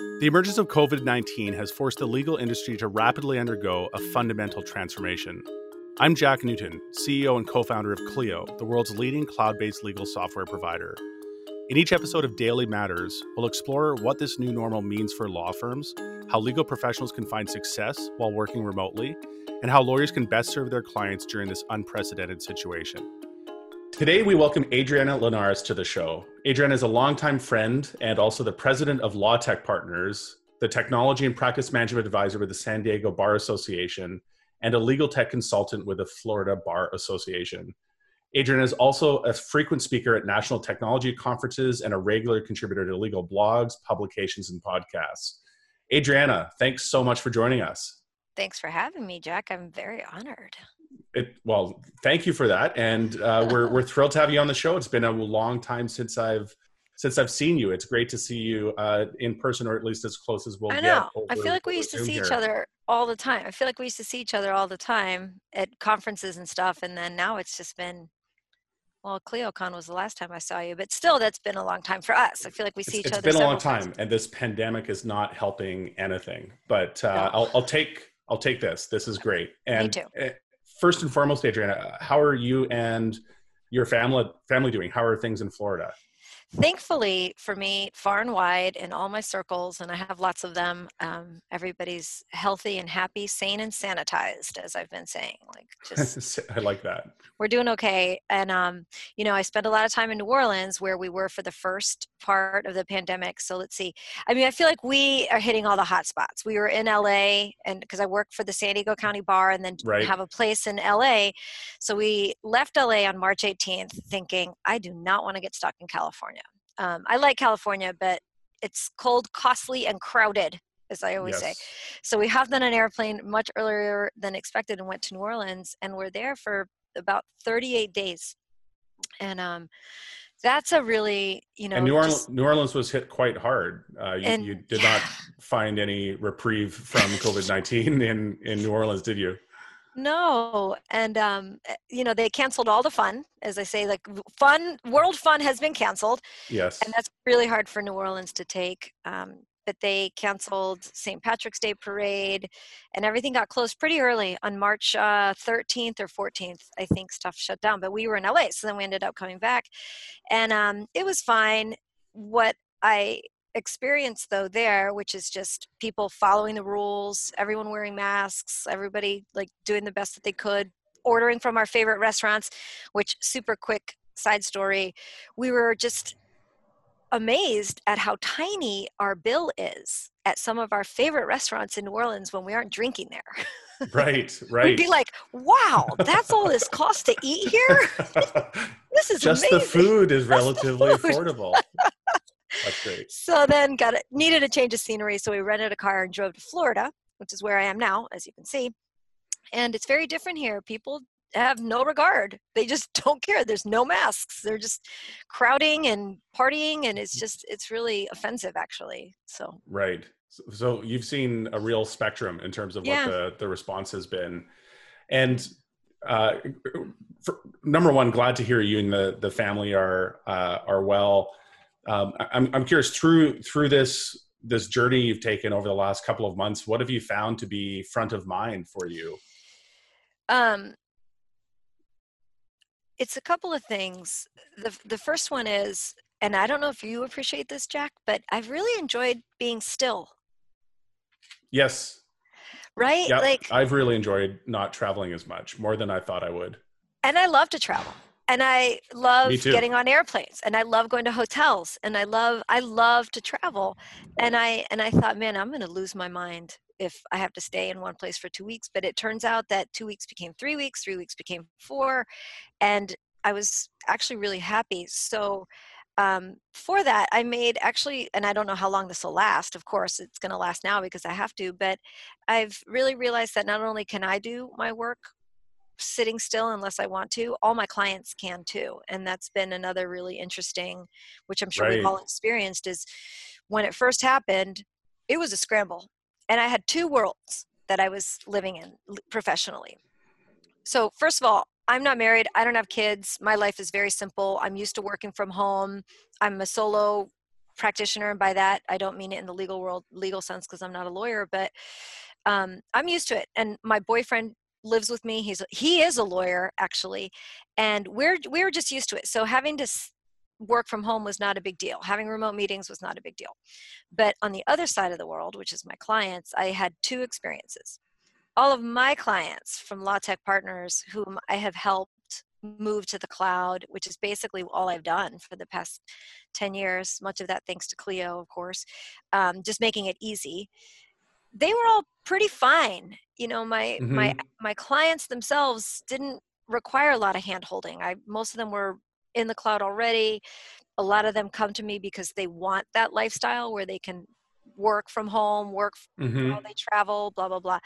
The emergence of COVID 19 has forced the legal industry to rapidly undergo a fundamental transformation. I'm Jack Newton, CEO and co founder of Clio, the world's leading cloud based legal software provider. In each episode of Daily Matters, we'll explore what this new normal means for law firms, how legal professionals can find success while working remotely, and how lawyers can best serve their clients during this unprecedented situation. Today, we welcome Adriana Linares to the show. Adriana is a longtime friend and also the president of Law Tech Partners, the technology and practice management advisor with the San Diego Bar Association, and a legal tech consultant with the Florida Bar Association. Adriana is also a frequent speaker at national technology conferences and a regular contributor to legal blogs, publications, and podcasts. Adriana, thanks so much for joining us. Thanks for having me, Jack. I'm very honored. It, well, thank you for that, and uh, we're we're thrilled to have you on the show. It's been a long time since I've since I've seen you. It's great to see you uh, in person, or at least as close as we'll I know. I feel like we used to see here. each other all the time. I feel like we used to see each other all the time at conferences and stuff, and then now it's just been. Well, ClioCon was the last time I saw you, but still, that's been a long time for us. I feel like we see it's, each it's other. It's been a long time, times. and this pandemic is not helping anything. But uh, no. I'll, I'll take I'll take this. This is great. And Me too. Eh, first and foremost, Adriana, uh, how are you and your family family doing? How are things in Florida? Thankfully for me far and wide in all my circles and i have lots of them um, everybody's healthy and happy sane and sanitized as i've been saying like just i like that. we're doing okay and um, you know i spent a lot of time in new orleans where we were for the first part of the pandemic so let's see. I mean i feel like we are hitting all the hot spots. We were in la and because i work for the san diego county bar and then right. have a place in la so we left la on march 18th thinking i do not want to get stuck in california um, I like California, but it's cold, costly, and crowded, as I always yes. say. So we hopped on an airplane much earlier than expected and went to New Orleans, and we're there for about 38 days. And um, that's a really, you know. And New Orleans, just, New Orleans was hit quite hard. Uh, you, and, you did yeah. not find any reprieve from COVID 19 in, in New Orleans, did you? No, and um, eh, you know they canceled all the fun, as I say, like fun, world fun has been canceled. Yes, and that's really hard for New Orleans to take. Um, but they canceled St. Patrick's Day parade, and everything got closed pretty early on March uh, 13th or 14th. I think stuff shut down, but we were in LA, so then we ended up coming back, and um, it was fine. What I experience though there which is just people following the rules everyone wearing masks everybody like doing the best that they could ordering from our favorite restaurants which super quick side story we were just amazed at how tiny our bill is at some of our favorite restaurants in New Orleans when we aren't drinking there. Right, right. We'd be like, "Wow, that's all this costs to eat here. this is just amazing. the food is relatively food. affordable." That's great. So then got it needed a change of scenery, so we rented a car and drove to Florida, which is where I am now, as you can see. And it's very different here. People have no regard. They just don't care. There's no masks. They're just crowding and partying and it's just it's really offensive actually. So Right. So, you've seen a real spectrum in terms of yeah. what the the response has been. And uh, for, number one, glad to hear you and the the family are uh, are well um, I'm, I'm curious through through this this journey you've taken over the last couple of months what have you found to be front of mind for you? Um it's a couple of things. The the first one is and i don't know if you appreciate this jack but i've really enjoyed being still. Yes. Right? Yeah, like i've really enjoyed not traveling as much more than i thought i would. And i love to travel and I love getting on airplanes and I love going to hotels and I love I love to travel. And I and I thought man I'm going to lose my mind if I have to stay in one place for 2 weeks. But it turns out that 2 weeks became 3 weeks 3 weeks became 4 and I was actually really happy. So um, for that I made actually and I don't know how long this will last of course it's going to last now because I have to but I've really realized that not only can I do my work sitting still unless I want to. All my clients can too. And that's been another really interesting, which I'm sure right. we've all experienced, is when it first happened, it was a scramble. And I had two worlds that I was living in professionally. So, first of all, I'm not married. I don't have kids. My life is very simple. I'm used to working from home. I'm a solo practitioner and by that i don't mean it in the legal world legal sense because i'm not a lawyer but um, i'm used to it and my boyfriend lives with me he's he is a lawyer actually and we're we're just used to it so having to work from home was not a big deal having remote meetings was not a big deal but on the other side of the world which is my clients i had two experiences. All of my clients from law tech partners whom i have helped move to the cloud which is basically all i've done for the past 10 years much of that thanks to clio of course um, just making it easy they were all pretty fine you know my mm-hmm. my my clients themselves didn't require a lot of hand holding. I most of them were in the cloud already. A lot of them come to me because they want that lifestyle where they can work from home work mm-hmm. while they travel blah blah blah.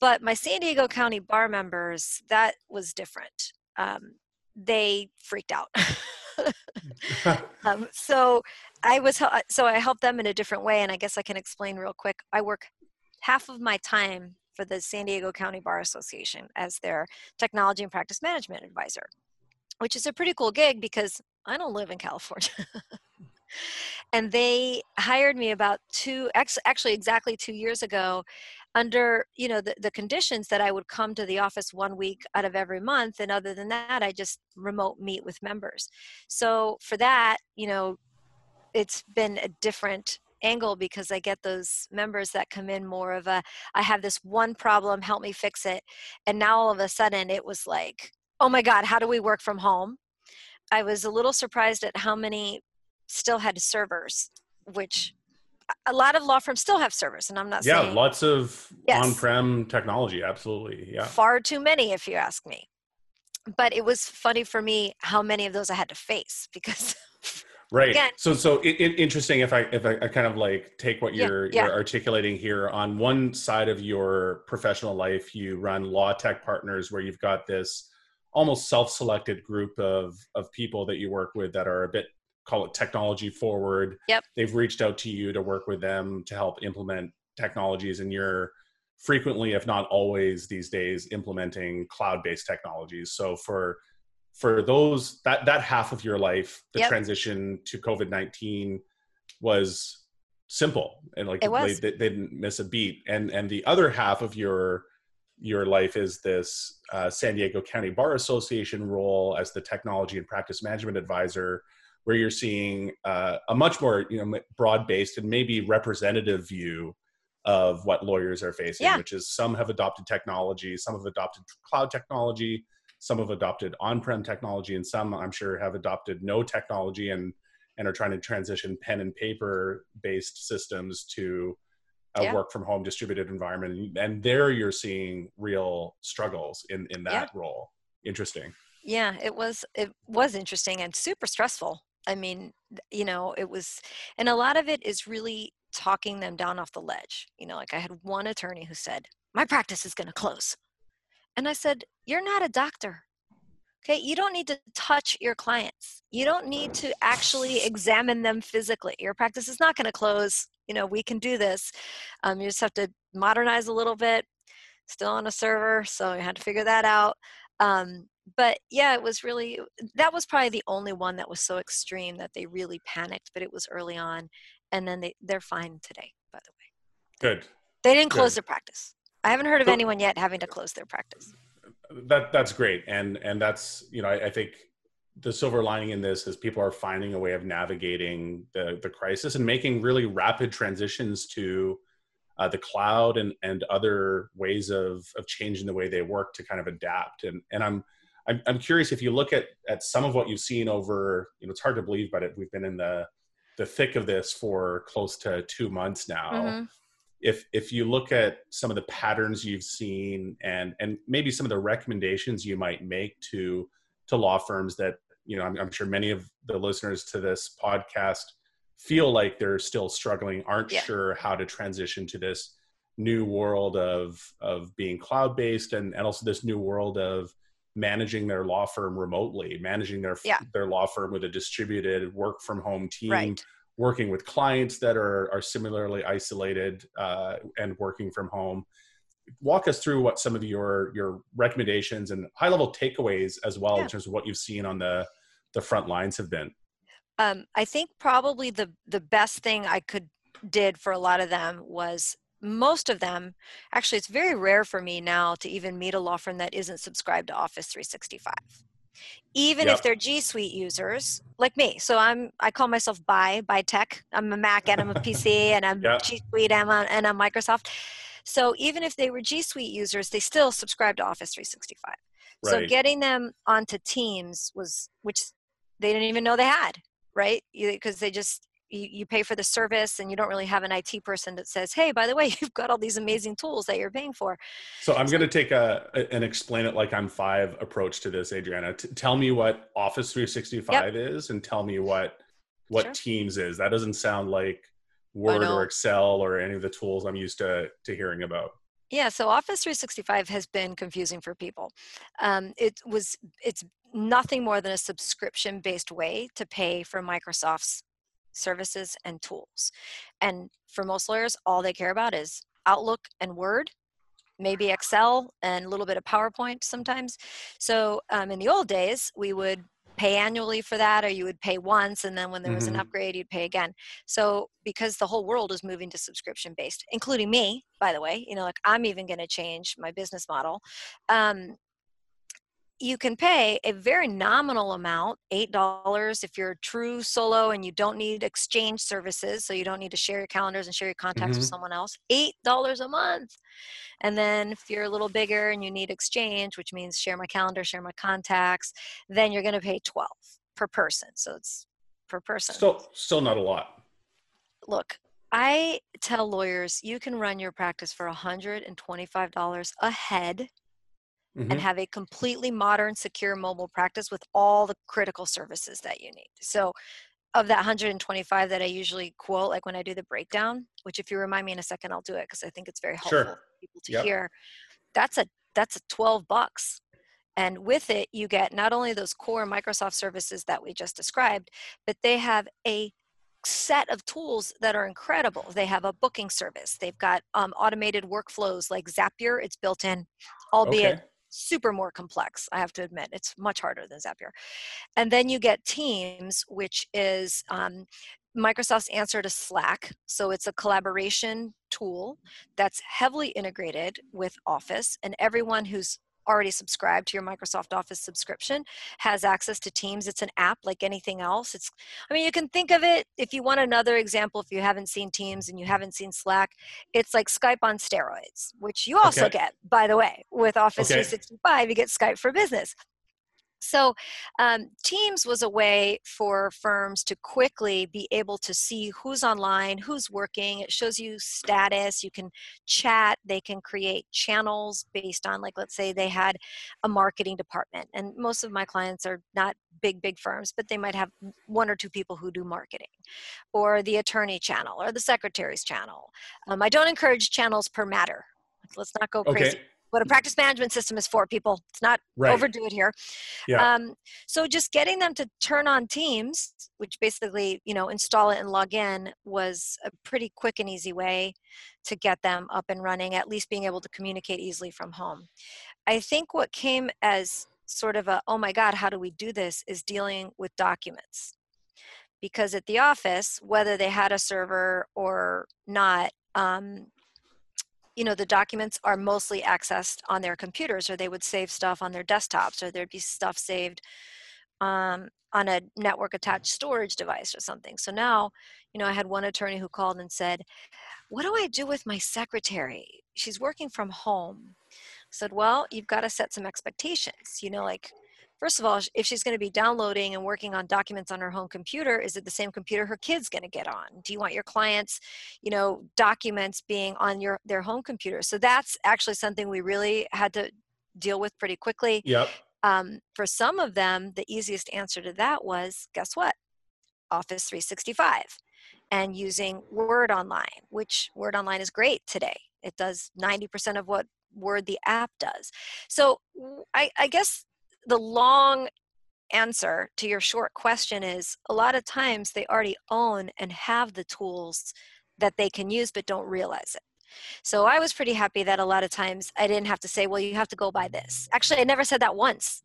But my san diego county bar members that was different. Um, they freaked out um, so i was so i helped them in a different way and i guess i can explain real quick i work half of my time for the San Diego County Bar Association as their technology and practice management advisor, which is a pretty cool gig because I don't live in California. and they hired me about two actually exactly two years ago under you know the, the conditions that i would come to the office one week out of every month and other than that i just remote meet with members so for that you know it's been a different angle because I get those members that come in more of a I have this one problem, help me fix it. And now all of a sudden it was like, oh my God, how do we work from home? I was a little surprised at how many still had servers, which a lot of law firms still have servers, and I'm not yeah, saying, lots of yes. on-prem technology, absolutely. Yeah, far too many, if you ask me. But it was funny for me how many of those I had to face because right Again. so so it, it, interesting if i if I, I, kind of like take what you're yeah, yeah. you're articulating here on one side of your professional life you run law tech partners where you've got this almost self-selected group of of people that you work with that are a bit call it technology forward. Yep. They've reached out to you to work with them to help implement technologies and you're frequently if not always these days implementing cloud-based technologies. So for for those that that half of your life the yep. transition to covid-19 was simple and like they, they, didn't miss a beat. And and the other half of your your life is this uh, san diego county bar association role as the technology and practice management advisor where you're seeing uh, a much more you know broad based and maybe representative view of what lawyers are facing yeah. which is some have adopted technology some have adopted cloud technology some have adopted on-prem technology and some i'm sure have adopted no technology and and are trying to transition pen and paper based systems to a yeah. work from home distributed environment and there you're seeing real struggles in in that yeah. role interesting yeah it was it was interesting and super stressful i mean you know it was and a lot of it is really talking them down off the ledge you know like i had one attorney who said my practice is going to close and I said, You're not a doctor. Okay, you don't need to touch your clients. You don't need to actually examine them physically. Your practice is not going to close. You know, we can do this. Um, you just have to modernize a little bit. Still on a server, so you had to figure that out. Um, but yeah, it was really that was probably the only one that was so extreme that they really panicked. But it was early on, and then they they're fine today. By the way, good. They didn't close Good. their practice. I haven't heard of anyone yet having to close their practice. That that's great, and and that's you know I, I, think the silver lining in this is people are finding a way of navigating the the crisis and making really rapid transitions to uh, the cloud and and other ways of of changing the way they work to kind of adapt. And and I'm I'm, I'm curious if you look at at some of what you've seen over you know it's hard to believe, but it, we've been in the the thick of this for close to two months now. Mm-hmm if if you look at some of the patterns you've seen and and maybe some of the recommendations you might make to to law firms that you know I'm, I'm sure many of the listeners to this podcast feel like they're still struggling aren't yeah. sure how to transition to this new world of of being cloud based and and also this new world of managing their law firm remotely managing their yeah. their law firm with a distributed work from home team right working with clients that are are similarly isolated uh, and working from home walk us through what some of your your recommendations and high level takeaways as well yeah. in terms of what you've seen on the the front lines have been um, I think probably the the best thing I could did for a lot of them was most of them actually it's very rare for me now to even meet a law firm that isn't subscribed to office 365 even yep. if they're g suite users like me so i'm i call myself by by tech i'm a mac and i'm a pc and i'm yep. g suite and I'm, and I'm microsoft so even if they were g suite users they still subscribe to office 365 right. so getting them onto teams was which they didn't even know they had right because they just you, you pay for the service and you don't really have an IT person that says, hey, by the way, you've got all these amazing tools that you're paying for. So I'm going to take a, a, an explain it like I'm five approach to this, Adriana. T- tell me what Office 365 yep. is and tell me what what sure. Teams is. That doesn't sound like Word or Excel or any of the tools I'm used to to hearing about. Yeah, so Office 365 has been confusing for people. Um, it was it's nothing more than a subscription based way to pay for Microsoft's services, and tools. And for most lawyers, all they care about is Outlook and Word, maybe Excel and a little bit of PowerPoint sometimes. So um, in the old days, we would pay annually for that or you would pay once and then when there was mm-hmm. an upgrade you'd pay again so because the whole world is moving to subscription based including me by the way you know like i'm even going to change my business model um, you can pay a very nominal amount, $8 if you're a true solo and you don't need exchange services, so you don't need to share your calendars and share your contacts mm-hmm. with someone else, $8 a month. And then if you're a little bigger and you need exchange, which means share my calendar, share my contacts, then you're going to pay 12 per person. So it's per person. Still still not a lot. Look, I tell lawyers you can run your practice for $125 a head mm-hmm. and have a completely modern, secure mobile practice with all the critical services that you need. So, of that 125 that I usually quote, like when I do the breakdown, which if you remind me in a second, I'll do it because I think it's very helpful sure. for people to yep. hear. That's a that's a 12 bucks. And with it, you get not only those core Microsoft services that we just described, but they have a set of tools that are incredible. They have a booking service. They've got um, automated workflows like Zapier. It's built in, albeit okay super more complex i have to admit it's much harder than zapier. And then you get teams which is um, microsoft's answer to slack so it's a collaboration tool that's heavily integrated with office and everyone who's already subscribed to your Microsoft Office subscription has access to Teams. It's an app like anything else. It's I mean you can think of it if you want another example if you haven't seen Teams and you haven't seen Slack, it's like Skype on steroids, which you also okay. get by the way with Office okay. 365 you get Skype for Business. So, um, Teams was a way for firms to quickly be able to see who's online, who's working. It shows you status. You can chat. They can create channels based on, like, let's say they had a marketing department. And most of my clients are not big, big firms, but they might have one or two people who do marketing, or the attorney channel, or the secretary's channel. Um, I don't encourage channels per matter. Let's not go crazy. Okay what a practice management system is for people. It's not right. overdo it here. Yeah. Um, so just getting them to turn on teams which basically you know install it and log in was a pretty quick and easy way to get them up and running at least being able to communicate easily from home. I think what came as sort of a oh my god how do we do this? is dealing with documents. Because at the office whether they had a server or not um, you know the documents are mostly accessed on their computers or they would save stuff on their desktops or there'd be stuff saved um, on a network attached storage device or something. So now you know i had one attorney who called and said what do i do with my secretary? She's working from home. I said well you've got to set some expectations you know like first of all, if she's going to be downloading and working on documents on her home computer, is it the same computer her kid's going to get on? Do you want your clients, you know, documents being on your their home computer? So that's actually something we really had to deal with pretty quickly. Yep. Um, for some of them, the easiest answer to that was guess what? Office 365 and using Word Online, which Word Online is great today. It does 90% of what Word the app does. So I, I guess the long answer to your short question is a lot of times they already own and have the tools that they can use but don't realize it. So I was pretty happy that a lot of times I didn't have to say, well, you have to go buy this. Actually, I never said that once.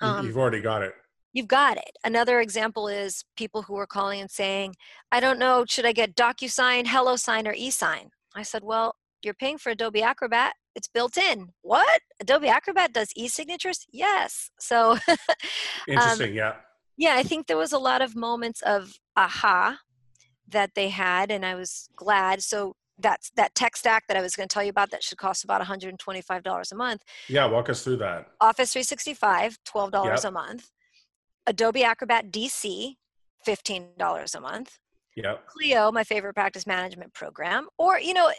Um, You've already got it. you've got it. Another example is people who are calling and saying, I don't know, should I get DocuSign, HelloSign, or eSign? I said, well, you're paying for Adobe Acrobat. It's built in. What? Adobe Acrobat does e-signatures? Yes. So interesting. um, yeah. Yeah, I think there was a lot of moments of aha that they had, and I was glad. So that's that tech stack that I was going to tell you about that should cost about $125 a month. Yeah, walk us through that. Office 365, $12 yep. a month. Adobe Acrobat DC, $15 a month. Yep. Clio, my favorite practice management program. Or, you know,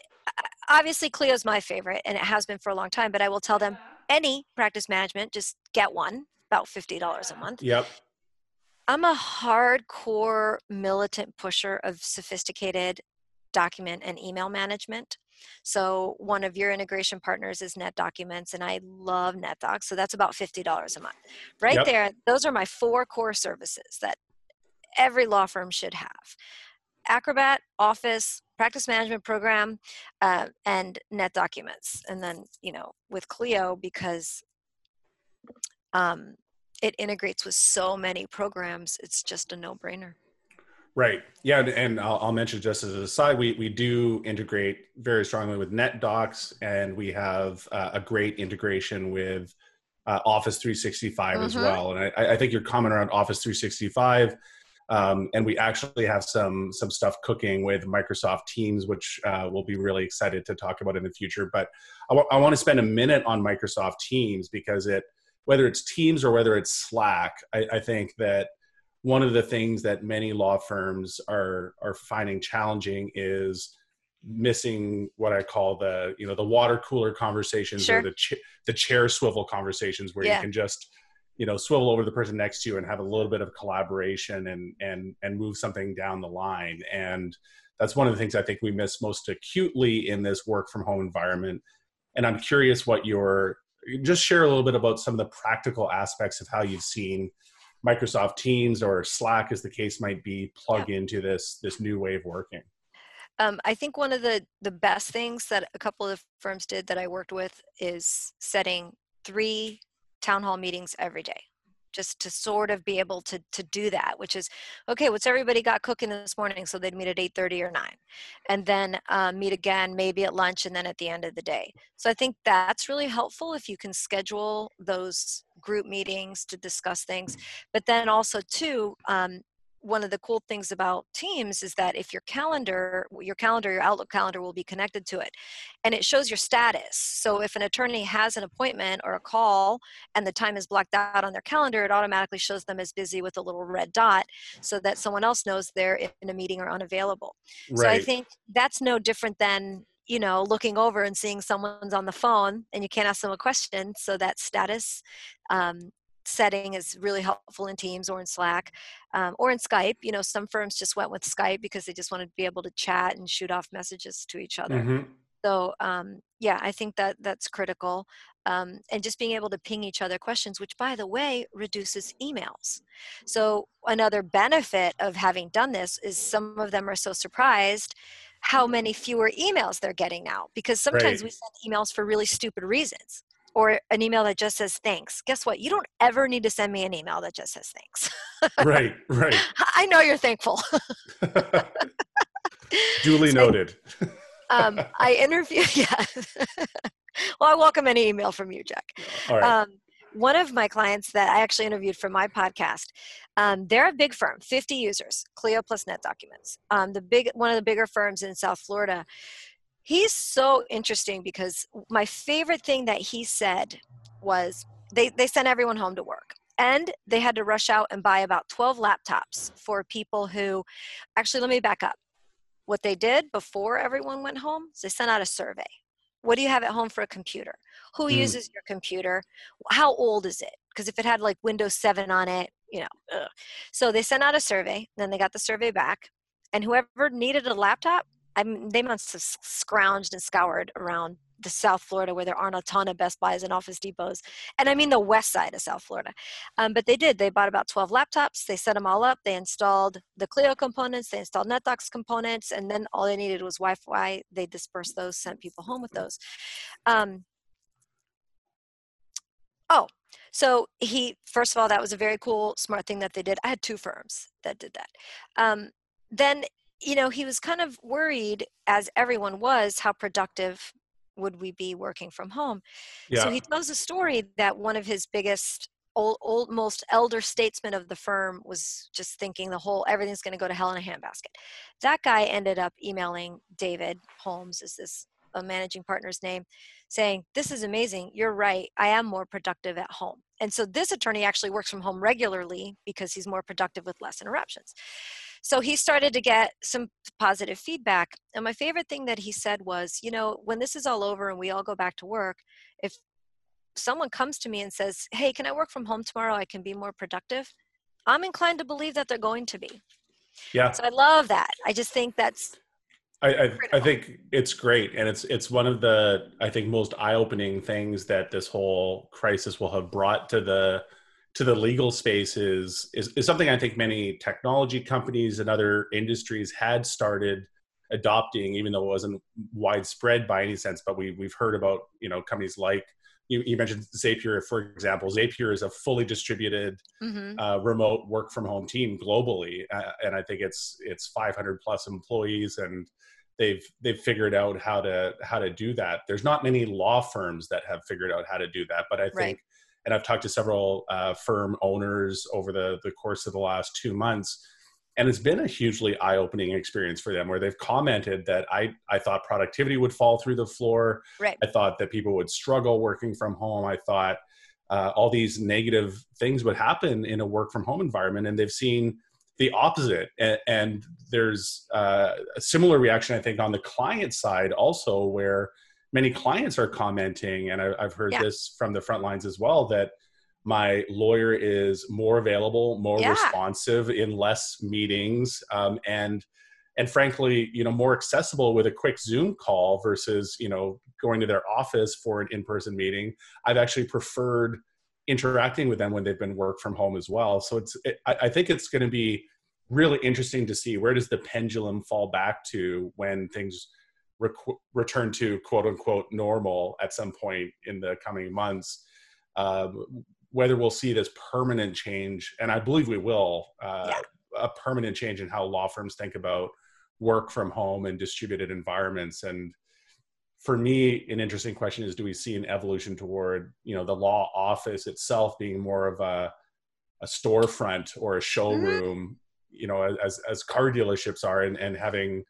obviously Clio's my favorite and it has been for a long time, but I will tell them any practice management, just get one, about $50 a month. Yep. I'm a hardcore militant pusher of sophisticated document and email management. So one of your integration partners is NetDocuments, and I love NetDocs. So that's about fifty dollars a month. Right yep. there, those are my four core services that every law firm should have: Acrobat, Office, Practice Management Program, uh, and NetDocuments. And then you know with Clio because um, it integrates with so many programs, it's just a no-brainer. Right. Yeah, and I'll, I'll, mention just as a side, we we do integrate very strongly with NetDocs, and we have uh, a great integration with uh, Office 365 mm-hmm. as well. And I, I, think your comment around Office 365, um, and we actually have some some stuff cooking with Microsoft Teams, which uh, we'll be really excited to talk about in the future. But I, w- I want to spend a minute on Microsoft Teams because it, whether it's Teams or whether it's Slack, I, I think that one of the things that many law firms are are finding challenging is missing what I call the you know the water cooler conversations sure. or the ch- the chair swivel conversations where yeah. you can just you know swivel over to the person next to you and have a little bit of collaboration and and and move something down the line and that's one of the things I think we miss most acutely in this work from home environment and I'm curious what your just share a little bit about some of the practical aspects of how you've seen Microsoft Teams or Slack, as the case might be, plug yeah. into this this new way of working? Um, I think one of the the best things that a couple of firms did that I worked with is setting three town hall meetings every day just to sort of be able to to do that which is okay what's everybody got cooking this morning? So they'd meet at 8.30 or 9 and then um, meet again maybe at lunch and then at the end of the day. So i think that's really helpful if you can schedule those group meetings to discuss things. But then also too um, one of the cool things about teams is that if your calendar your calendar your outlook calendar will be connected to it and it shows your status so if an attorney has an appointment or a call and the time is blocked out on their calendar it automatically shows them as busy with a little red dot so that someone else knows they're in a meeting or unavailable right. so i think that's no different than you know looking over and seeing someone's on the phone and you can't ask them a question so that status um, setting is really helpful in Teams or in Slack um, or in Skype. You know, some firms just went with Skype because they just wanted to be able to chat and shoot off messages to each other. Mm-hmm. So um, yeah, I think that that's critical. Um, and just being able to ping each other questions, which by the way reduces emails. So another benefit of having done this is some of them are so surprised how many fewer emails they're getting now because sometimes right. we send emails for really stupid reasons or an email that just says thanks. Guess what? You don't ever need to send me an email that just says thanks. right, right. I know you're thankful. Duly so, noted. um, I interview, yeah. well, I welcome any email from you, Jack. All right. Um, one of my clients that I actually interviewed for my podcast, um, they're a big firm, 50 users, Clio plus NetDocuments. Um, the big, one of the bigger firms in South Florida he's so interesting because my favorite thing that he said was they, they sent everyone home to work and they had to rush out and buy about 12 laptops for people who actually let me back up. What they did before everyone went home is they sent out a survey. What do you have at home for a computer? Who mm. uses your computer? How old is it? Because if it had like windows 7 on it you know ugh. so they sent out a survey then they got the survey back and whoever needed a laptop I mean, they must have scrounged and scoured around the South Florida where there aren't a ton of Best Buys and Office Depots. And I mean the west side of South Florida. Um, but they did. They bought about 12 laptops. They set them all up. They installed the Clio components. They installed NetDocs components. And then all they needed was Wi Fi. They dispersed those, sent people home with those. Um, oh, so he first of all that was a very cool smart thing that they did i had two firms that did that um, then you know he was kind of worried as everyone was how productive would we be working from home. Yeah. so he tells a story that one of his biggest old, old most elder statesman of the firm was just thinking the whole everything's going to go to hell in a handbasket. That guy ended up emailing david holmes is this a managing partner's name saying this is amazing. You're right. I am more productive at home. And so this attorney actually works from home regularly because he's more productive with less interruptions so he started to get some positive feedback. And my favorite thing that he said was, you know, when this is all over and we all go back to work, if someone comes to me and says, hey, can I work from home tomorrow? I can be more productive. I'm inclined to believe that they're going to be. Yeah. So I love that. I just think that's I, I, I, think it's great, and it's it's one of the I think most eye opening things that this whole crisis will have brought to the to the legal space is, is, is something I think many technology companies and other industries had started adopting, even though it wasn't widespread by any sense. But we we've heard about you know companies like you, you mentioned Zapier, for example. Zapier is a fully distributed mm-hmm. uh, remote work from home team globally, uh, and I think it's it's 500 plus employees and they've they've figured out how to how to do that. There's not many law firms that have figured out how to do that, but I think right and I've talked to several uh, firm owners over the, the course of the last two months. And it's been a hugely eye opening experience for them where they've commented that I, I thought productivity would fall through the floor. Right. I thought that people would struggle working from home. I thought uh, all these negative things would happen in a work from home environment. And they've seen the opposite. And, and there's uh, a similar reaction, I think, on the client side also, where many clients are commenting, and I, have heard yeah. this from the front lines as well, that my lawyer is more available, more yeah. responsive in less meetings, um, and and frankly, you know, more accessible with a quick Zoom call versus you know going to their office for an in-person meeting. I've actually preferred interacting with them when they've been work from home as well. So it's it, I, I think it's going to be really interesting to see where does the pendulum fall back to when things return to quote unquote normal at some point in the coming months. Uh, whether we'll see this permanent change, and I believe we will, uh, yeah. a permanent change in how law firms think about work from home and distributed environments. And for me, an interesting question is: Do we see an evolution toward you know the law office itself being more of a a storefront or a mm-hmm. showroom? Mm-hmm. You know, as as car dealerships are, and, and having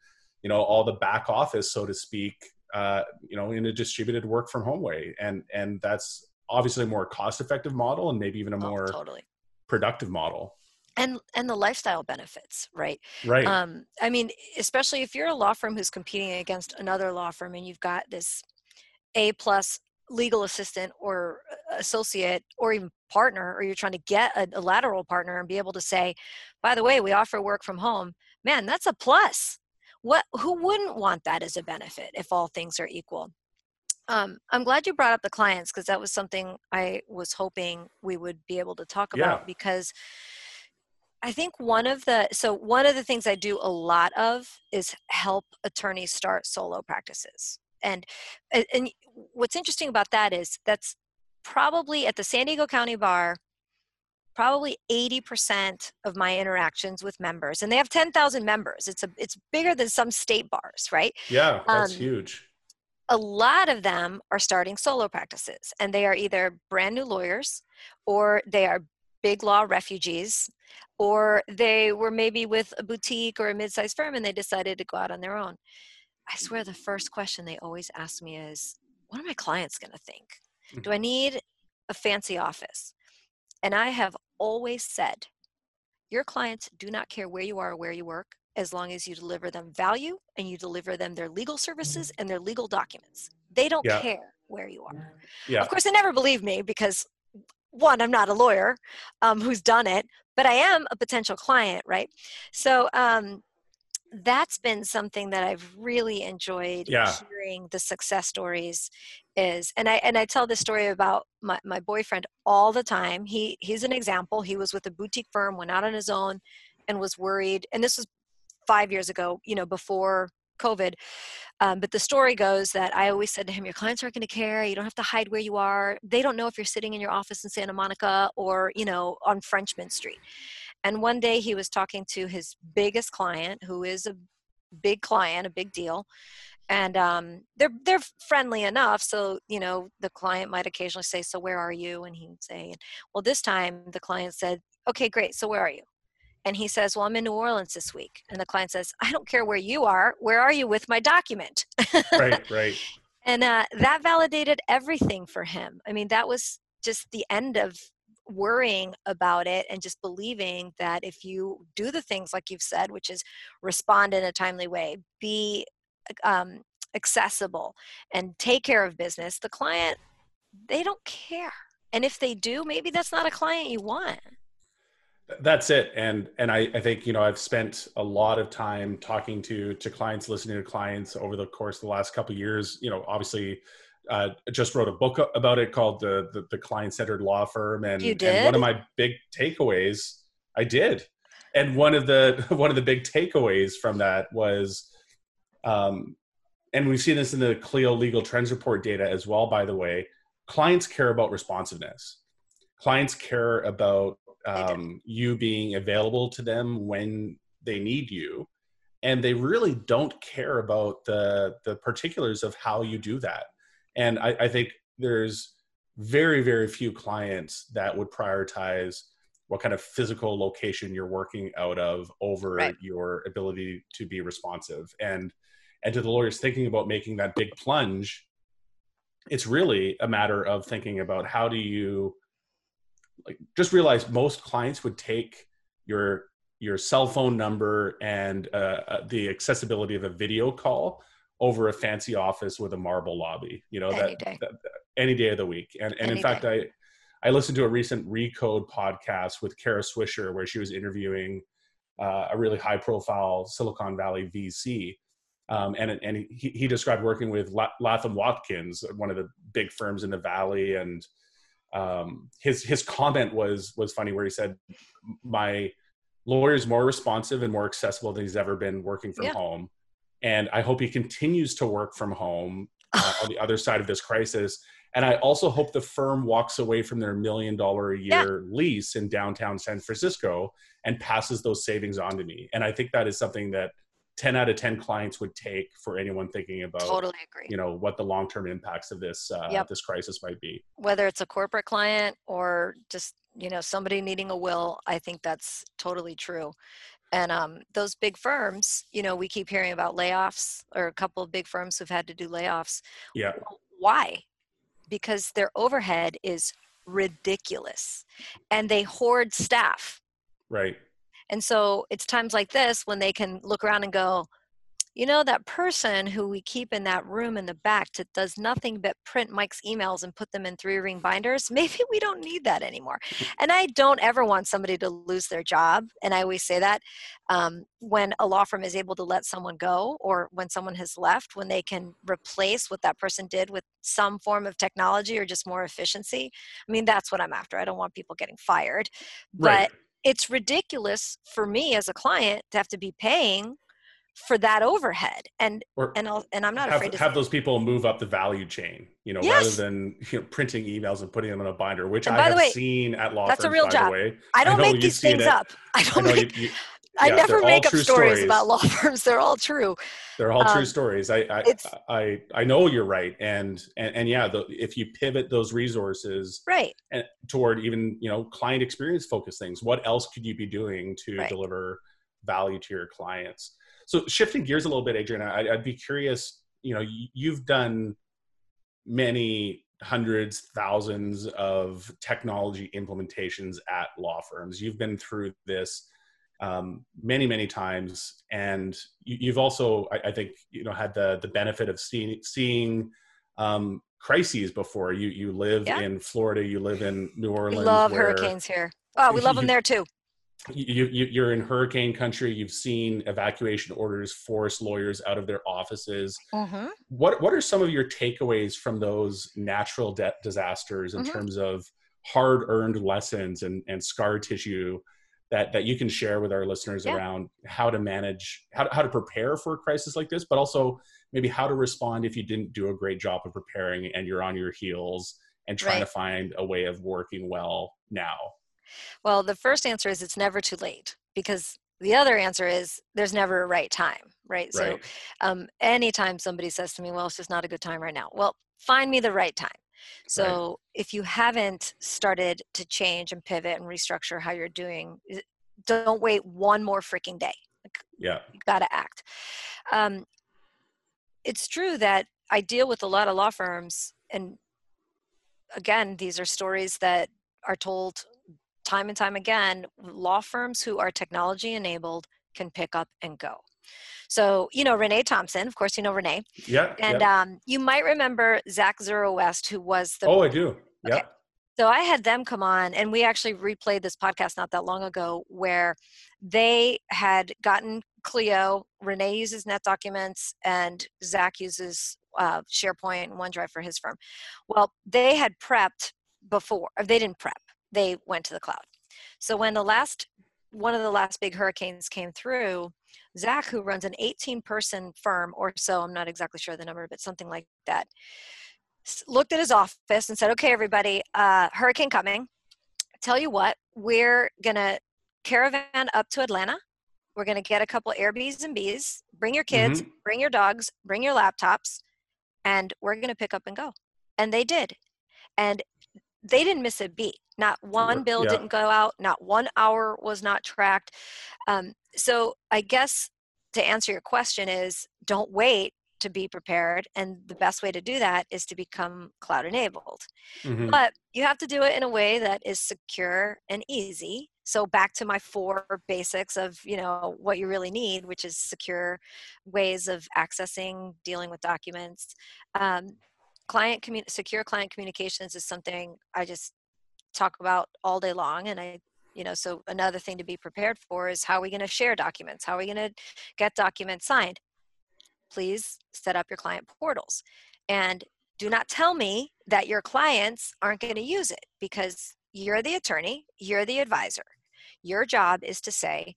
you know all the back office so to speak uh, you know in a distributed work from home way. And and that's obviously a more cost effective model and maybe even a oh, more totally. productive model. And and the lifestyle benefits right? Right. Um i mean especially if you're a law firm who's competing against another law firm and you've got this a plus legal assistant or associate or even partner or you're trying to get a, a lateral partner and be able to say by the way we offer work from home. Man that's a plus what who wouldn't want that as a benefit if all things are equal um, i'm glad you brought up the clients because that was something i was hoping we would be able to talk about yeah. because i think one of the so one of the things i do a lot of is help attorneys start solo practices and and what's interesting about that is that's probably at the san diego county bar probably 80% of my interactions with members and they have 10,000 members it's a it's bigger than some state bars right? Yeah that's um, huge. a lot of them are starting solo practices and they are either brand new lawyers or they are big law refugees or they were maybe with a boutique or a mid-sized firm and they decided to go out on their own. I swear the first question they always ask me is what are my clients going to think? Do i need a fancy office and I have always said, your clients do not care where you are or where you work as long as you deliver them value and you deliver them their legal services and their legal documents. They don't yeah. care where you are. Yeah. Of course, they never believe me because one, I'm not a lawyer um, who's done it, but I am a potential client, right? So um, that's been something that I've really enjoyed yeah. hearing the success stories is and I and I tell this story about my, my boyfriend all the time. He he's an example. He was with a boutique firm, went out on his own and was worried and this was five years ago, you know, before COVID. Um, but the story goes that I always said to him, Your clients aren't going to care. You don't have to hide where you are. They don't know if you're sitting in your office in Santa Monica or, you know, on Frenchmen Street. And one day he was talking to his biggest client, who is a big client, a big deal. And um, they're they're friendly enough, so you know the client might occasionally say, "So where are you?" And he'd say, "Well, this time the client said, okay, great. So where are you?" And he says, Well, I'm in New Orleans this week. And the client says, I don't care where you are. Where are you with my document? right, right. And uh, that validated everything for him. I mean, that was just the end of worrying about it and just believing that if you do the things like you've said, which is respond in a timely way, be um, accessible, and take care of business, the client, they don't care. And if they do, maybe that's not a client you want that's it and and I, I think you know i've spent a lot of time talking to to clients listening to clients over the course of the last couple years you know obviously uh, just wrote a book about it called the the, the client centered law firm and, and one of my big takeaways i did. And one of the one of the big takeaways from that was um and we've seen this in the clio legal trends report data as well by the way clients care about responsiveness. Clients care about um, you being available to them when they need you and they really don't care about the the particulars of how you do that and I, I, think there's very very few clients that would prioritize what kind of physical location you're working out of over right. your ability to be responsive and and to the lawyers thinking about making that big plunge it's really a matter of thinking about how do you like just realize most clients would take your your cell phone number and uh, uh, the accessibility of a video call over a fancy office with a marble lobby you know any that, day. that, any day of the week and and any in fact day. i i listened to a recent recode podcast with kara swisher where she was interviewing uh, a really high profile silicon valley vc um, and and he, he described working with latham watkins one of the big firms in the valley and um, his his comment was was funny where he said my lawyer is more responsive and more accessible than he's ever been working from yeah. home and i hope he continues to work from home uh, on the other side of this crisis. And i also hope the firm walks away from their million dollar a year yeah. lease in downtown san francisco and passes those savings on to me. And i think that is something that 10 out of 10 clients would take for anyone thinking about totally agree. you know what the long-term impacts of this uh, yep. this crisis might be. Whether it's a corporate client or just you know somebody needing a will i think that's totally true and um, those big firms you know we keep hearing about layoffs or a couple of big firms who've had to do layoffs. Yeah. Why? Because their overhead is ridiculous and they hoard staff. Right. And so it's times like this when they can look around and go, you know, that person who we keep in that room in the back that does nothing but print Mike's emails and put them in three ring binders, maybe we don't need that anymore. And I don't ever want somebody to lose their job. And I always say that um, when a law firm is able to let someone go or when someone has left, when they can replace what that person did with some form of technology or just more efficiency. I mean, that's what I'm after. I don't want people getting fired. But right it's ridiculous for me as a client to have to be paying for that overhead and or and I'll, and I'm not have, afraid to have those people move up the value chain you know yes. rather than you know, printing emails and putting them in a binder which I have way, seen at law that's firms, a real job I don't I make these things up I don't I make you, you, I never make up stories, stories, about law firms. They're all true. They're all um, true stories. I I, I I know you're right, and and and yeah, the, if you pivot those resources right and toward even you know client experience focused things, what else could you be doing to right. deliver value to your clients? So shifting gears a little bit, Adrian, I, I'd be curious. You know, you've done many hundreds, thousands of technology implementations at law firms. You've been through this um, many many times and you, have also I, I, think you know had the the benefit of seeing seeing um, crises before you you live yeah. in florida you live in new orleans we love hurricanes here oh we love them there too you, you you're in hurricane country you've seen evacuation orders force lawyers out of their offices mm-hmm. what what are some of your takeaways from those natural de- disasters in mm-hmm. terms of hard earned lessons and and scar tissue that that you can share with our listeners yeah. around how to manage how to, how to prepare for a crisis like this but also maybe how to respond if you didn't do a great job of preparing and you're on your heels and trying right. to find a way of working well now well the first answer is it's never too late because the other answer is there's never a right time right, right. so um, anytime somebody says to me well it's just not a good time right now well find me the right time so right. if you haven't started to change and pivot and restructure how you're doing, don't wait one more freaking day. Yeah. You got to act. Um, it's true that I deal with a lot of law firms, and again, these are stories that are told time and time again. Law firms who are technology enabled can pick up and go. So, you know, Renee Thompson, of course, you know Renee. Yeah. And yeah. Um, you might remember Zach Zero West, who was the. Oh, I do. Yeah. Okay. So I had them come on, and we actually replayed this podcast not that long ago where they had gotten Clio. Renee uses NetDocuments, and Zach uses uh, SharePoint and OneDrive for his firm. Well, they had prepped before, they didn't prep, they went to the cloud. So when the last one of the last big hurricanes came through, Zach, who runs an 18 person firm or so, I'm not exactly sure the number, but something like that, looked at his office and said, Okay, everybody, uh, hurricane coming. Tell you what, we're going to caravan up to Atlanta. We're going to get a couple Airbnbs and Bs. Bring your kids, mm-hmm. bring your dogs, bring your laptops, and we're going to pick up and go. And they did. And they didn't miss a beat. Not one bill yeah. didn't go out. Not one hour was not tracked. Um, so I guess to answer your question is don't wait to be prepared and the best way to do that is to become cloud enabled mm-hmm. but you have to do it in a way that is secure and easy so back to my four basics of you know what you really need which is secure ways of accessing dealing with documents um, client commun- secure client communications is something i just talk about all day long and i you know so another thing to be prepared for is how are we going to share documents? How are we going to get documents signed? Please set up your client portals. And do not tell me that your clients aren't going to use it because you're the attorney you're the advisor. Your job is to say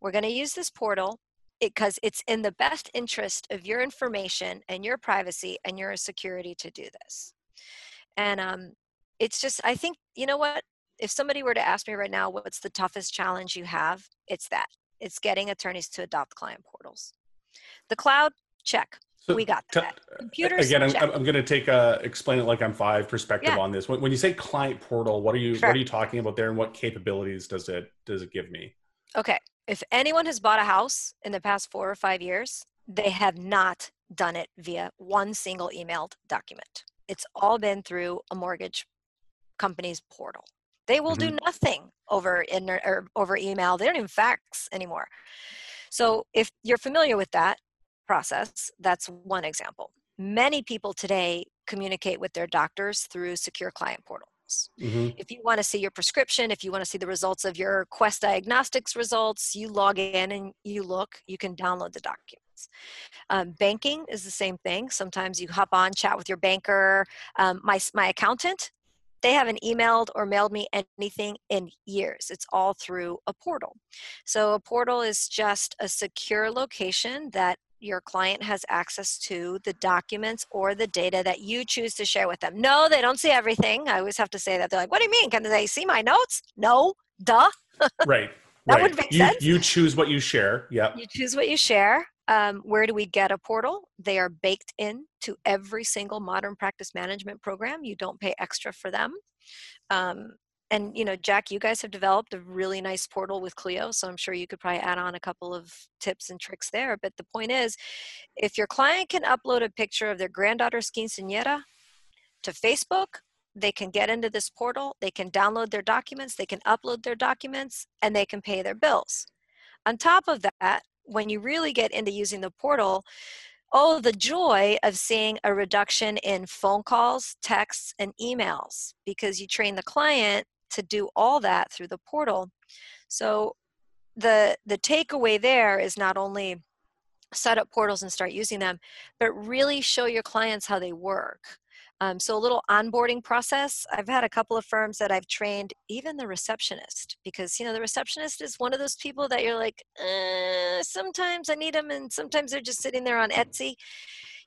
we're going to use this portal because it's in the best interest of your information and your privacy and your security to do this. And um, it's just i think you know what? If somebody were to ask me right now what's the toughest challenge you have? It's that. It's getting attorneys to adopt client portals. The cloud? Check. So we got that. computers? again i'm, I'm going to take a explain it like i'm five perspective yeah. on this. When, when, you say client portal what are you sure. what are you talking about there and what capabilities does it does it give me okay if anyone has bought a house in the past four or five years they have not done it via one single emailed document it's all been through a mortgage company's portal they will mm-hmm. do nothing over in or over email. They don't even fax anymore. So if you're familiar with that process, that's one example. Many people today communicate with their doctors through secure client Mm-hmm. If you want to see your prescription, if you want to see the results of your Quest Diagnostics results, you log in and you look, you can download the documents. Um, banking is the same thing. Sometimes you hop on, chat with your banker. Um, my, my accountant they haven't emailed or mailed me anything in years. It's all through a portal. So a portal is just a secure location that your client has access to the documents or the data that you choose to share with them. No, they don't see everything. I always have to say that. They're like, what do you mean? Can they see my notes? No, duh. right. that right. would make you, sense. You choose what you share. Yeah. You choose what you share. Um, where do we get a portal? They are baked in to every single modern practice management program. You don't pay extra for them. Um, and you know, Jack, you guys have developed a really nice portal with Clio, so I'm sure you could probably add on a couple of tips and tricks there. But the point is, if your client can upload a picture of their granddaughter's quinceañera to Facebook, they can get into this portal, they can download their documents, they can upload their documents, and they can pay their bills. On top of that, when you really get into using the portal, oh, the joy of seeing a reduction in phone calls, texts, and emails because you train the client to do all that through the portal. So the the takeaway there is not only set up portals and start using them, but really show your clients how they work. Um, so a little onboarding process. I've had a couple of firms that I've trained, even the receptionist, because you know the receptionist is one of those people that you're like, uh, sometimes I need them, and sometimes they're just sitting there on Etsy.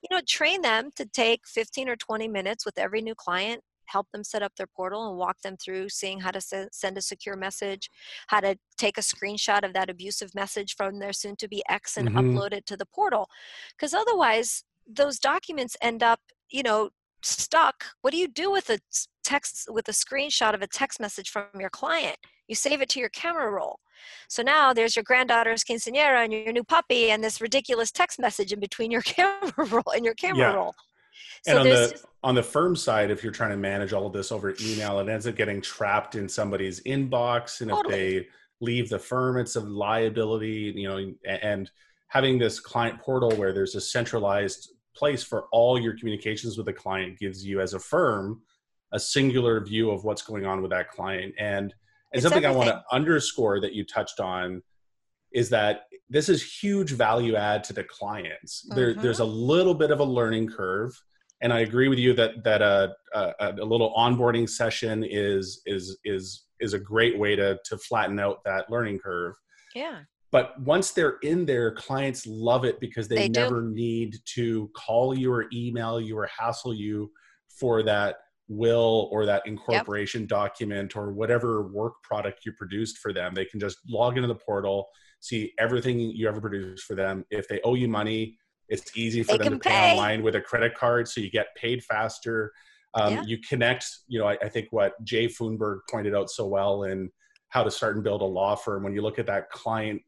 You know, train them to take 15 or 20 minutes with every new client help them set up their portal and walk them through seeing how to send a secure message, how to take a screenshot of that abusive message from their soon to be ex and mm-hmm. upload it to the portal. Because otherwise, those documents end up, you know, stuck. What do you do with a text with a screenshot of a text message from your client? You save it to your camera roll. So now there's your granddaughter's quinceanera and your new puppy and this ridiculous text message in between your camera roll and your camera yeah. roll. So and on the just, on the firm side, if you're trying to manage all of this over email, it ends up getting trapped in somebody's inbox, and totally. if they leave the firm, it's a liability. You know, and having this client portal where there's a centralized place for all your communications with the client gives you, as a firm, a singular view of what's going on with that client. And and something everything. I want to underscore that you touched on is that this is huge value add to the clients. Mm-hmm. There's a little bit of a learning curve and I agree with you that that a, a, a little onboarding session is is is is a great way to to flatten out that learning curve. Yeah. But once they're in there, clients love it because they, they never do. need to call you or email you or hassle you for that will or that incorporation yep. document or whatever work product you produced for them. They can just log into the portal, see everything you ever produced for them. If they owe you money, it's easy for they them to pay. pay. online with a credit card, so you get paid faster. Um, yeah. You connect. You know, I, I, think what Jay Foonberg pointed out so well in how to start and build a law firm. When you look at that client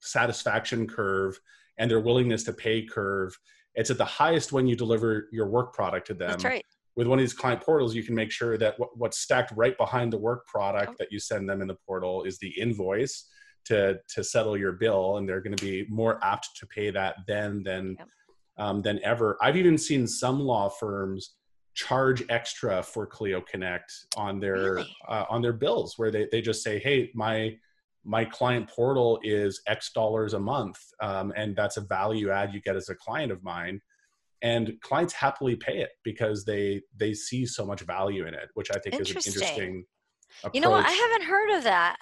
satisfaction curve and their willingness to pay curve, it's at the highest when you deliver your work product to them. That's right. With one of these client portals, you can make sure that what, what's stacked right behind the work product oh. that you send them in the portal is the invoice to to settle your bill and they're going to be more apt to pay that then than yep. um, than ever i've even seen some law firms charge extra for clio connect on their really? uh, on their bills where they, they just say hey my my client portal is x dollars a month um, and that's a value add you get as a client of mine and clients happily pay it because they they see so much value in it which i think is an interesting approach. you know what i haven't heard of that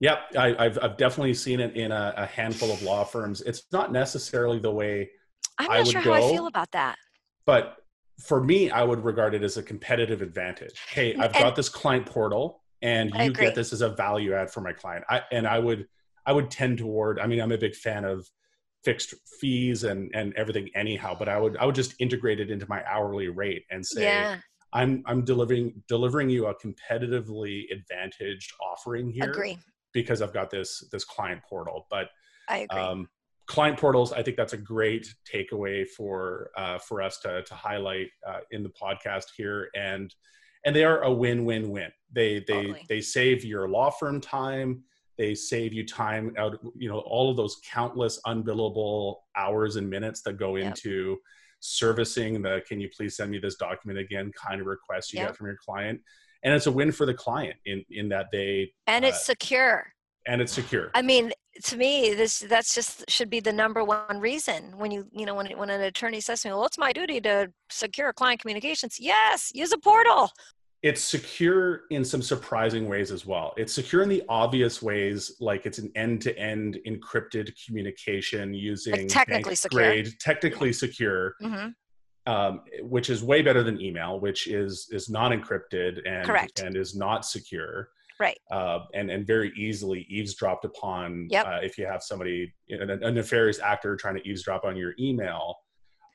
Yep, I, have I've definitely seen it in a, a, handful of law firms. It's not necessarily the way I'm not sure go, how I feel about that. But for me, I would regard it as a competitive advantage. Hey, I've and, got this client portal, and you get this as a value add for my client. I, and I would I would tend toward. I mean, I'm a big fan of fixed fees and and everything anyhow, but I would I would just integrate it into my hourly rate and say. Yeah. I'm I'm delivering delivering you a competitively advantaged offering here. Agree because I've got this this client portal. But I agree. Um, client portals, I think that's a great takeaway for uh, for us to to highlight uh, in the podcast here, and and they are a win win win. They they totally. they save your law firm time. They save you time out. You know all of those countless unbillable hours and minutes that go yep. into servicing the can you please send me this document again kind of request you yep. get from your client and it's a win for the client in in that they and it's uh, secure. and it's secure. I mean to me this that's just should be the number one reason when you you know when when an attorney says to me well it's my duty to secure client communications. Yes use a portal. It's secure in some surprising ways as well. It's secure in the obvious ways, like it's an end-to-end encrypted communication using like technically secure, grade, technically secure, mm-hmm um, which is way better than email, which is is not encrypted and Correct. and is not secure. Right. Uh, and and very easily eavesdropped upon yep. uh, if you have somebody a, a, nefarious actor trying to eavesdrop on your email.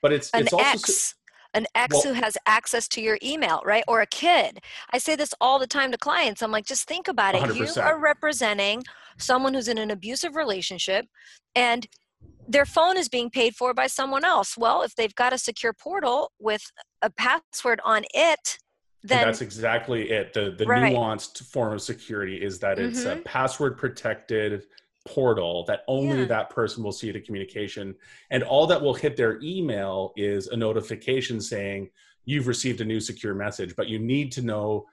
But it's an it's also an ex well, who has access to your email, right? Or a kid. I say this all the time to clients. I'm like, just think about it. 100%. You are representing someone who's in an abusive relationship and their phone is being paid for by someone else. Well, if they've got a secure portal with a password on it, then and that's exactly it. The the right. nuanced form of security is that it's mm-hmm. a password protected portal that only yeah. that person will see the communication and all that will hit their email is a notification saying you've received a new secure message but you need to know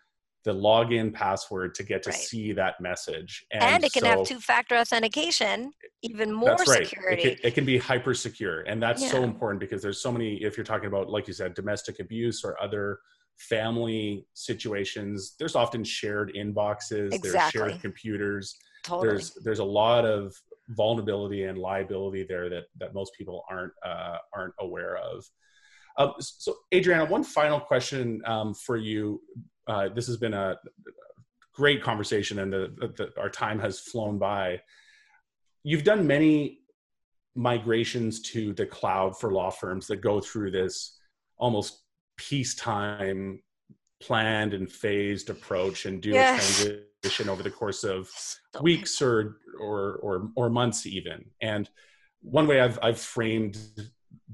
the login password to get to right. see that message. And, and it can so, have two-factor authentication, even more that's right. security. It can, it can be hyper secure, and that's yeah. so important because there's so many. If you're talking about, like you said, domestic abuse or other family situations, there's often shared inboxes, exactly. there's shared computers. Totally. There's there's a lot of vulnerability and liability there that that most people aren't uh, aren't aware of. Uh, so, Adriana, one final question um, for you uh, this has been a great conversation and the, the, our time has flown by. You've done many migrations to the cloud for law firms that go through this almost peacetime planned and phased approach and do yes. a transition over the course of weeks or, or or or months even and one way I've I've framed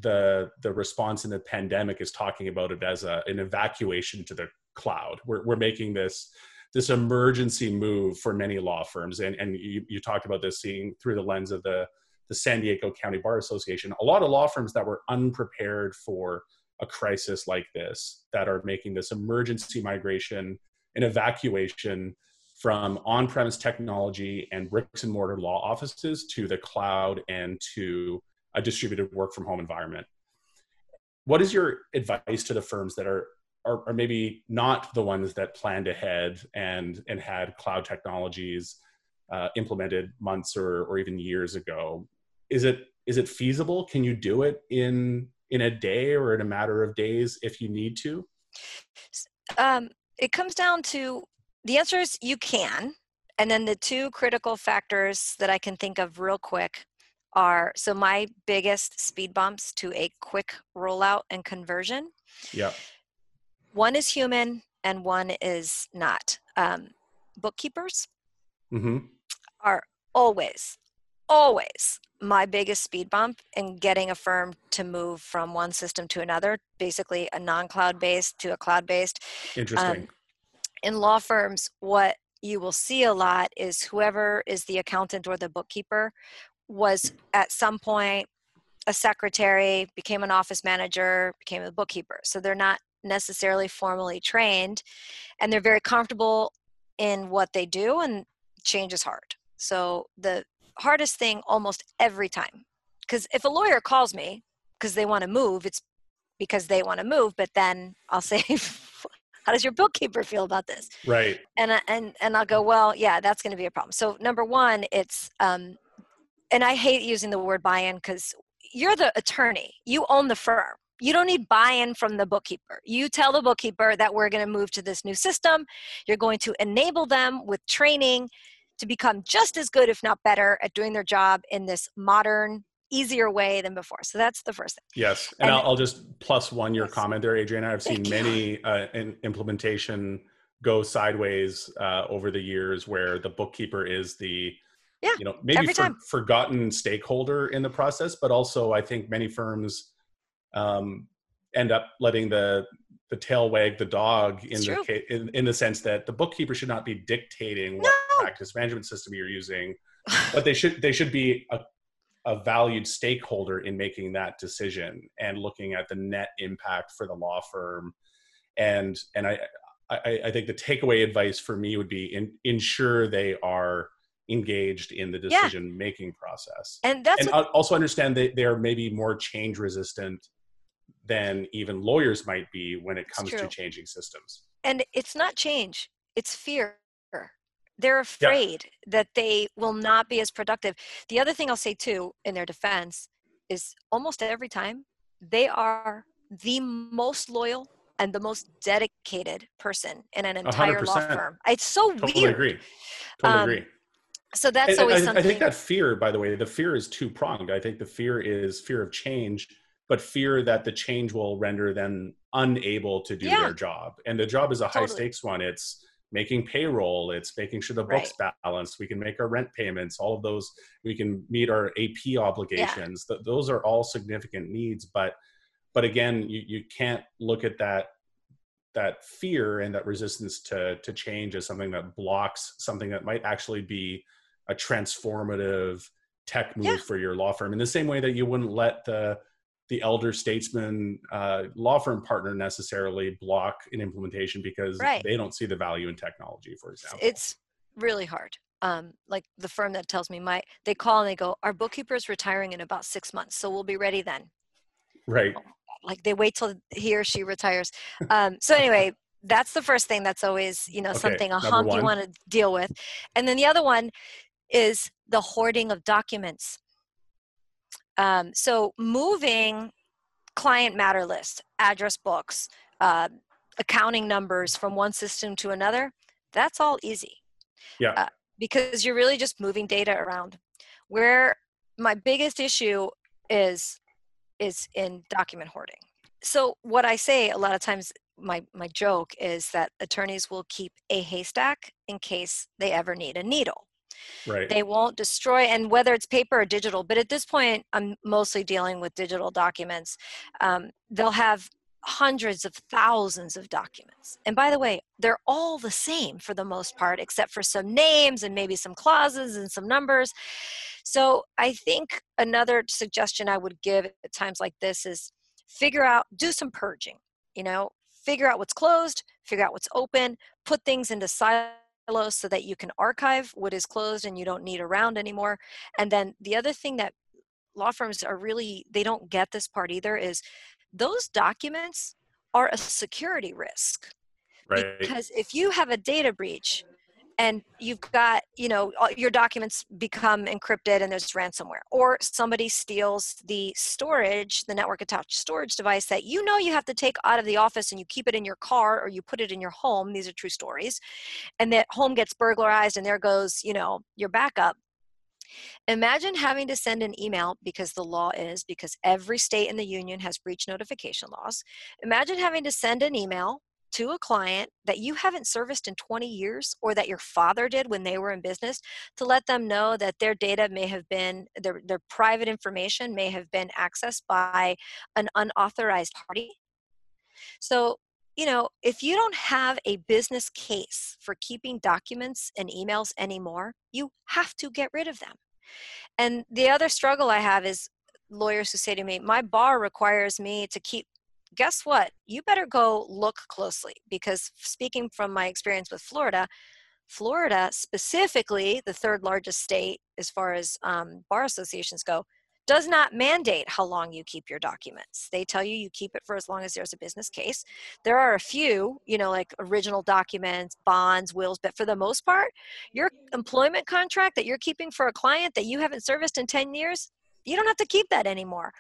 the the response in the pandemic is talking about it as a, an evacuation to the cloud. We're, we're making this this emergency move for many law firms, and and you, you talked about this seeing through the lens of the the San Diego County Bar Association. A lot of law firms that were unprepared for a crisis like this that are making this emergency migration and evacuation from on-premise technology and bricks and mortar law offices to the cloud and to a distributed work from home environment. What is your advice to the firms that are are, are maybe not the ones that planned ahead and and had cloud technologies uh, implemented months or or even years ago. Is it is it feasible? Can you do it in in a day or in a matter of days if you need to? Um, it comes down to the answer is you can. And then the two critical factors that I can think of real quick are so my biggest speed bumps to a quick rollout and conversion. Yeah one is human and one is not. Um, bookkeepers mm-hmm. are always, always my biggest speed bump in getting a firm to move from one system to another, basically a non cloud based to a cloud based. Interesting. Um, in law firms, what you will see a lot is whoever is the accountant or the bookkeeper was at some point a secretary, became an office manager, became a bookkeeper. So they're not necessarily formally trained and they're very comfortable in what they do and change is hard. So the hardest thing almost every time because if a lawyer calls me because they want to move it's because they want to move but then i'll say how does your bookkeeper feel about this? Right. And and and i'll go well yeah that's going to be a problem. So number one it's um and i hate using the word buy-in because you're the attorney. You own the firm you don't need buy-in from the bookkeeper. You tell the bookkeeper that we're going to move to this new system. You're going to enable them with training to become just as good if not better at doing their job in this modern easier way than before. So that's the first thing. Yes and, and I'll, I'll, just plus one your yes. comment there adrian i've seen many uh, in implementation go sideways uh, over the years where the bookkeeper is the yeah, you know maybe for, forgotten stakeholder in the process but also i think many firms um, end up letting the the tail wag the dog in the in, in the sense that the bookkeeper should not be dictating what no. practice management system you're using, but they should they should be a, a valued stakeholder in making that decision and looking at the net impact for the law firm. And and I I, I think the takeaway advice for me would be in, ensure they are engaged in the decision making process and that's and what, also understand that they are maybe more change resistant than even lawyers might be when it comes to changing systems. And it's not change, it's fear. They're afraid yeah. that they will not be as productive. The other thing I'll say too, in their defense, is almost every time they are the most loyal and the most dedicated person in an entire 100%. law firm. It's so weird. totally weird. Agree. Totally um, agree. So that's and, always I, something. I think that fear, by the way, the fear is two pronged. I think the fear is fear of change but fear that the change will render them unable to do yeah. their job. And the job is a totally. high stakes one. It's making payroll, it's making sure the books right. balance, we can make our rent payments, all of those, we can meet our AP obligations. Yeah. those are all significant needs, but but again, you, you can't look at that that fear and that resistance to to change as something that blocks something that might actually be a transformative tech move yeah. for your law firm in the same way that you wouldn't let the the elder statesman uh, law firm partner necessarily block an implementation because right. they don't see the value in technology, for example. It's really hard. Um, like the firm that tells me my they call and they go, our bookkeeper is retiring in about six months, so we'll be ready then. Right. Like they wait till he or she retires. Um, so anyway, that's the first thing that's always you know okay, something a hump one. you want to deal with, and then the other one is the hoarding of documents. Um, so moving client matter lists, address books, uh, accounting numbers from one system to another, that's all easy. Yeah. Uh, because you're really just moving data around. Where my biggest issue is is in document hoarding. So what I say a lot of times my my joke is that attorneys will keep a haystack in case they ever need a needle. Right. They won't destroy, and whether it's paper or digital, but at this point, I'm mostly dealing with digital documents. Um, they'll have hundreds of thousands of documents. And by the way, they're all the same for the most part, except for some names and maybe some clauses and some numbers. So I think another suggestion I would give at times like this is figure out, do some purging, you know, figure out what's closed, figure out what's open, put things into silos so that you can archive what is closed and you don't need around anymore. And then the other thing that law firms are really, they don't get this part either is those documents are a security risk. Right. Because if you have a data breach, and you've got you know your documents become encrypted and there's ransomware or somebody steals the storage the network attached storage device that you know you have to take out of the office and you keep it in your car or you put it in your home. These are true stories. And that home gets burglarized and there goes you know your backup. Imagine having to send an email because the law is, because every state in the union has breach notification laws. Imagine having to send an email to a client that you haven't serviced in 20 years or that your father did when they were in business to let them know that their data may have been their, their private information may have been accessed by an unauthorized party. So you know if you don't have a business case for keeping documents and emails anymore you have to get rid of them. And the other struggle i have is lawyers who say to me my bar requires me to keep guess what? You better go look closely because speaking from my experience with Florida, Florida, specifically the third largest state as far as um, bar associations go, does not mandate how long you keep your documents. They tell you you keep it for as long as there's a business case. There are a few, you know, like original documents, bonds, wills, but for the most part, your employment contract that you're keeping for a client that you haven't serviced in 10 years, you don't have to keep that anymore.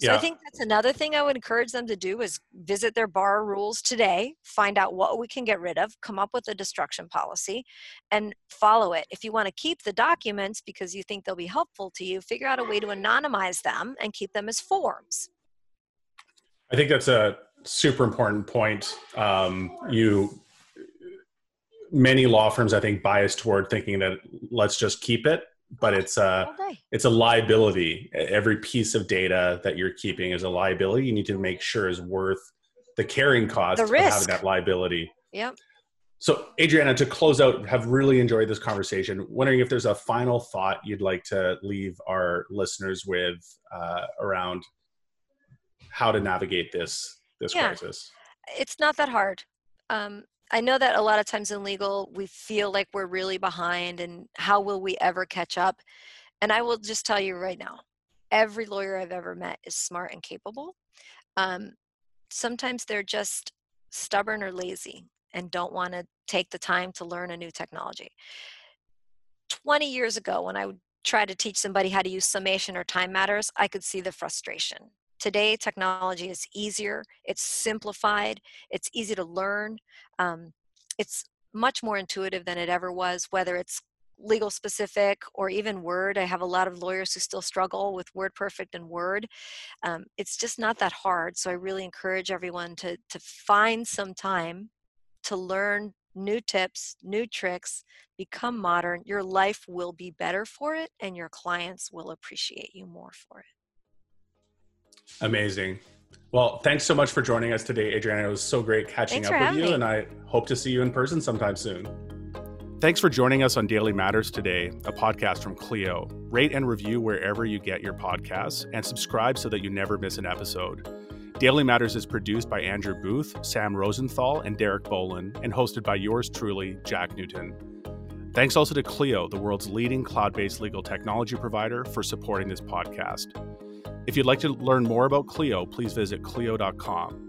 So yeah. I think that's another thing I would encourage them to do is visit their bar rules today, find out what we can get rid of, come up with a destruction policy and follow it. If you want to keep the documents because you think they'll be helpful to you, figure out a way to anonymize them and keep them as forms. I think that's a super important point. Um, you many law firms I think bias toward thinking that let's just keep it but it's a it's a liability. Every piece of data that you're keeping is a liability. You need to make sure is worth the carrying cost the of having that liability. Yep. So, Adriana, to close out, have really enjoyed this conversation. Wondering if there's a final thought you'd like to leave our listeners with uh, around how to navigate this this yeah. crisis. It's not that hard. Um, I know that a lot of times in legal, we feel like we're really behind and how will we ever catch up? And I will just tell you right now every lawyer I've ever met is smart and capable. Um, sometimes they're just stubborn or lazy and don't want to take the time to learn a new technology. 20 years ago, when I would try to teach somebody how to use summation or time matters, I could see the frustration. Today, technology is easier, it's simplified, it's easy to learn, um, it's much more intuitive than it ever was, whether it's legal specific or even Word. I have a lot of lawyers who still struggle with WordPerfect and Word. Um, it's just not that hard. So I really encourage everyone to, to find some time to learn new tips, new tricks, become modern. Your life will be better for it, and your clients will appreciate you more for it. Amazing. Well, thanks so much for joining us today, Adriana. It was so great catching thanks up with you, and I hope to see you in person sometime soon. Thanks for joining us on Daily Matters today, a podcast from Clio. Rate and review wherever you get your podcasts and subscribe so that you never miss an episode. Daily Matters is produced by Andrew Booth, Sam Rosenthal, and Derek Bolin, and hosted by yours truly, Jack Newton. Thanks also to Clio, the world's leading cloud based legal technology provider, for supporting this podcast. If you'd like to learn more about Clio, please visit Clio.com.